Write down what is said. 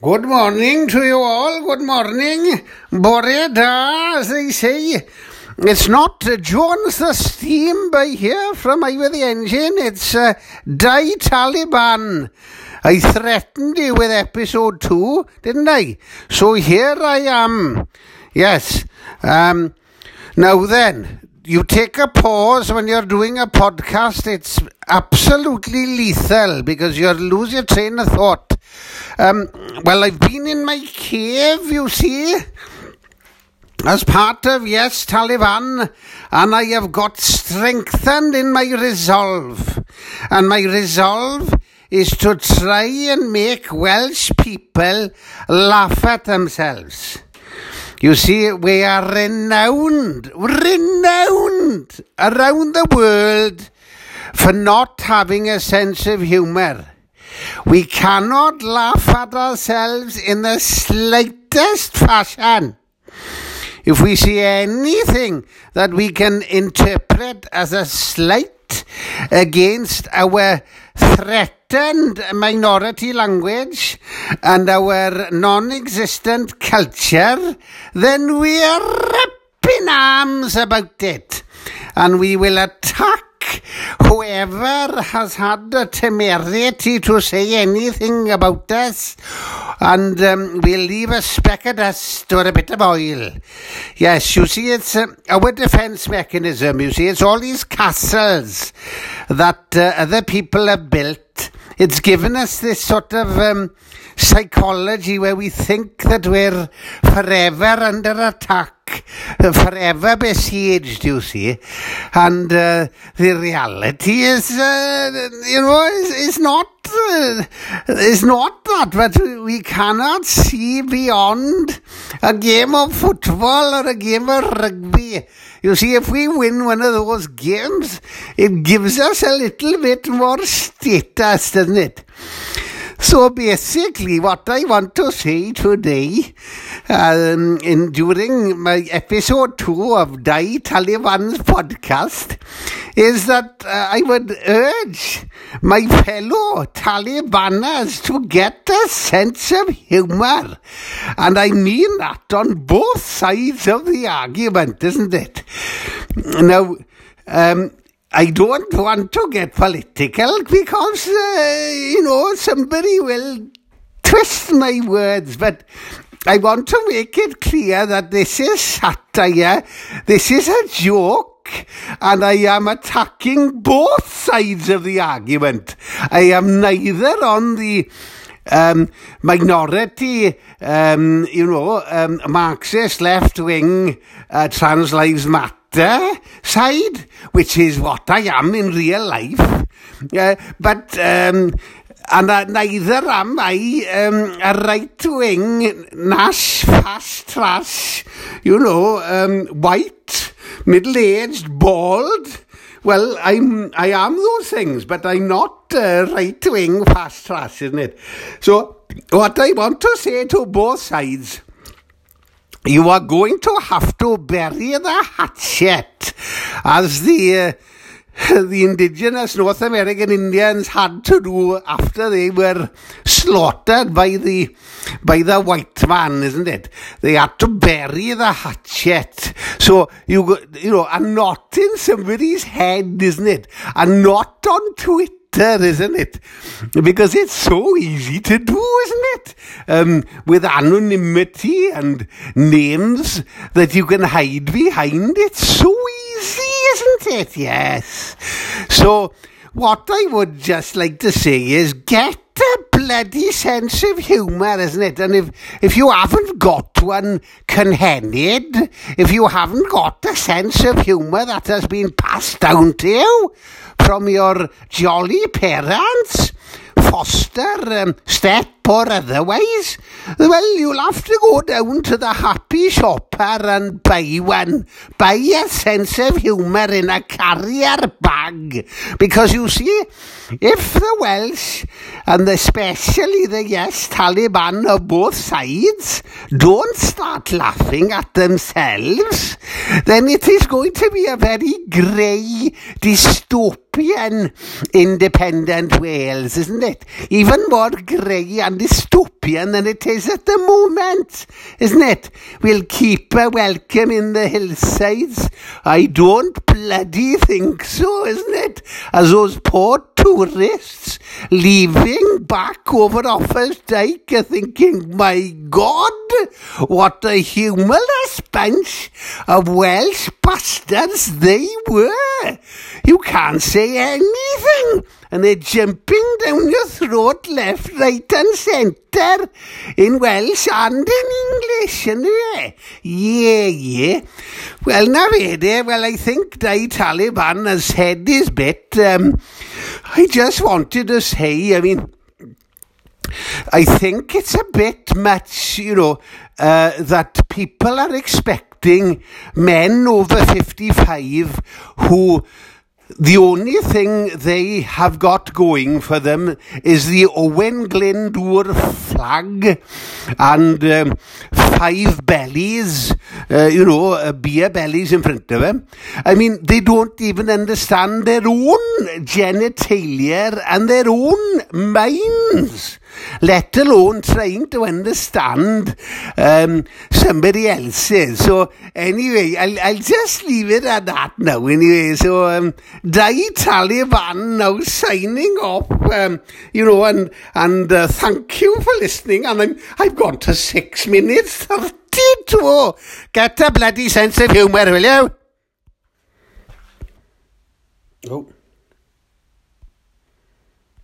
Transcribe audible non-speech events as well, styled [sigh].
Good morning to you all. Good morning. Bore da, as they say. It's not Jones the Steam by here from Ivor the Engine. It's uh, Dai Taliban. I threatened you with episode two, didn't I? So here I am. Yes. Um, now then, you take a pause when you're doing a podcast. It's absolutely lethal because you'll lose your train of thought. Um, well, I've been in my cave, you see, as part of Yes Taliban, and I have got strengthened in my resolve. And my resolve is to try and make Welsh people laugh at themselves. You see, we are renowned, renowned around the world for not having a sense of humour. We cannot laugh at ourselves in the slightest fashion. If we see anything that we can interpret as a slight against our threatened minority language and our non existent culture, then we are up in arms about it and we will attack whoever has had the temerity to say anything about us, and um, we'll leave a speck of dust or a bit of oil. Yes, you see, it's uh, our defence mechanism. You see, it's all these castles that uh, other people have built. It's given us this sort of um, psychology where we think that we're forever under attack forever besieged, you see. And uh, the reality is, uh, you know, is, is not is not that, but we cannot see beyond a game of football or a game of rugby. You see, if we win one of those games, it gives us a little bit more status, doesn't it? So basically, what I want to say today, um, in, during my episode two of Dai Taliban's podcast, is that uh, I would urge my fellow Talibaners to get a sense of humour. And I mean that on both sides of the argument, isn't it? Now, um, I don't want to get political because, uh, you know, somebody will twist my words, but I want to make it clear that this is satire, this is a joke, and I am attacking both sides of the argument. I am neither on the um, minority, um, you know, um, Marxist left wing, uh, trans lives matter actor side, which is what I am in real life. Uh, but um, and uh, neither am I um, a right-wing, nash, fast, trash, you know, um, white, middle-aged, bald. Well, I'm, I am those things, but I'm not uh, right-wing, fast, trash, isn't it? So, what I want to say to both sides you are going to have to bury the hatchet as the uh, [laughs] the indigenous North American Indians had to do after they were slaughtered by the by the white man, isn't it? They had to bury the hatchet. So you you know, and not in somebody's head, isn't it? And not on Twitter, isn't it? Because it's so easy to do, isn't it? Um, with anonymity and names that you can hide behind. It's so easy, isn't it? Yes. So, what I would just like to say is get a bloody sense of humour, isn't it? And if, if you haven't got one conhenid, if you haven't got a sense of humour that has been passed down to you from your jolly parents, foster um, step or otherwise, well, you'll have to go down to the happy shopper and buy one. Buy a sense of humour in a carrier bag. Because you see, if the Welsh, and especially the Yes Taliban of both sides, don't start laughing at themselves, then it is going to be a very grey, dystopian dystopian independent Wales, isn't it? Even more grey and dystopian than it is at the moment, isn't it? We'll keep a welcome in the hillsides. I don't bloody think so, isn't it? As those poor tourists leaving back over Offa's Dyke are thinking, my God, what a humorless bunch of Welsh bastards they were. You can't say anything and they're jumping down your throat left, right and centre in Welsh and in English, anyway. Yeah, yeah. Well, now there, well, I think the Taliban has said his bit. Um, I just wanted to say, I mean, I think it's a bit much, you know, uh, that people are expecting men over 55 who the only thing they have got going for them is the Owen Glendower flag and um, five bellies, uh, you know, uh, beer bellies in front of them. I mean, they don't even understand their own genitalia and their own minds let alone trying to understand um, somebody else's. So anyway, I'll, I'll just leave it at that now anyway. So um, Dai Taliban now signing off, um, you know, and, and uh, thank you for listening. And I'm, I've gone to six minutes 32. Get a bloody sense of humour, will you? Oh.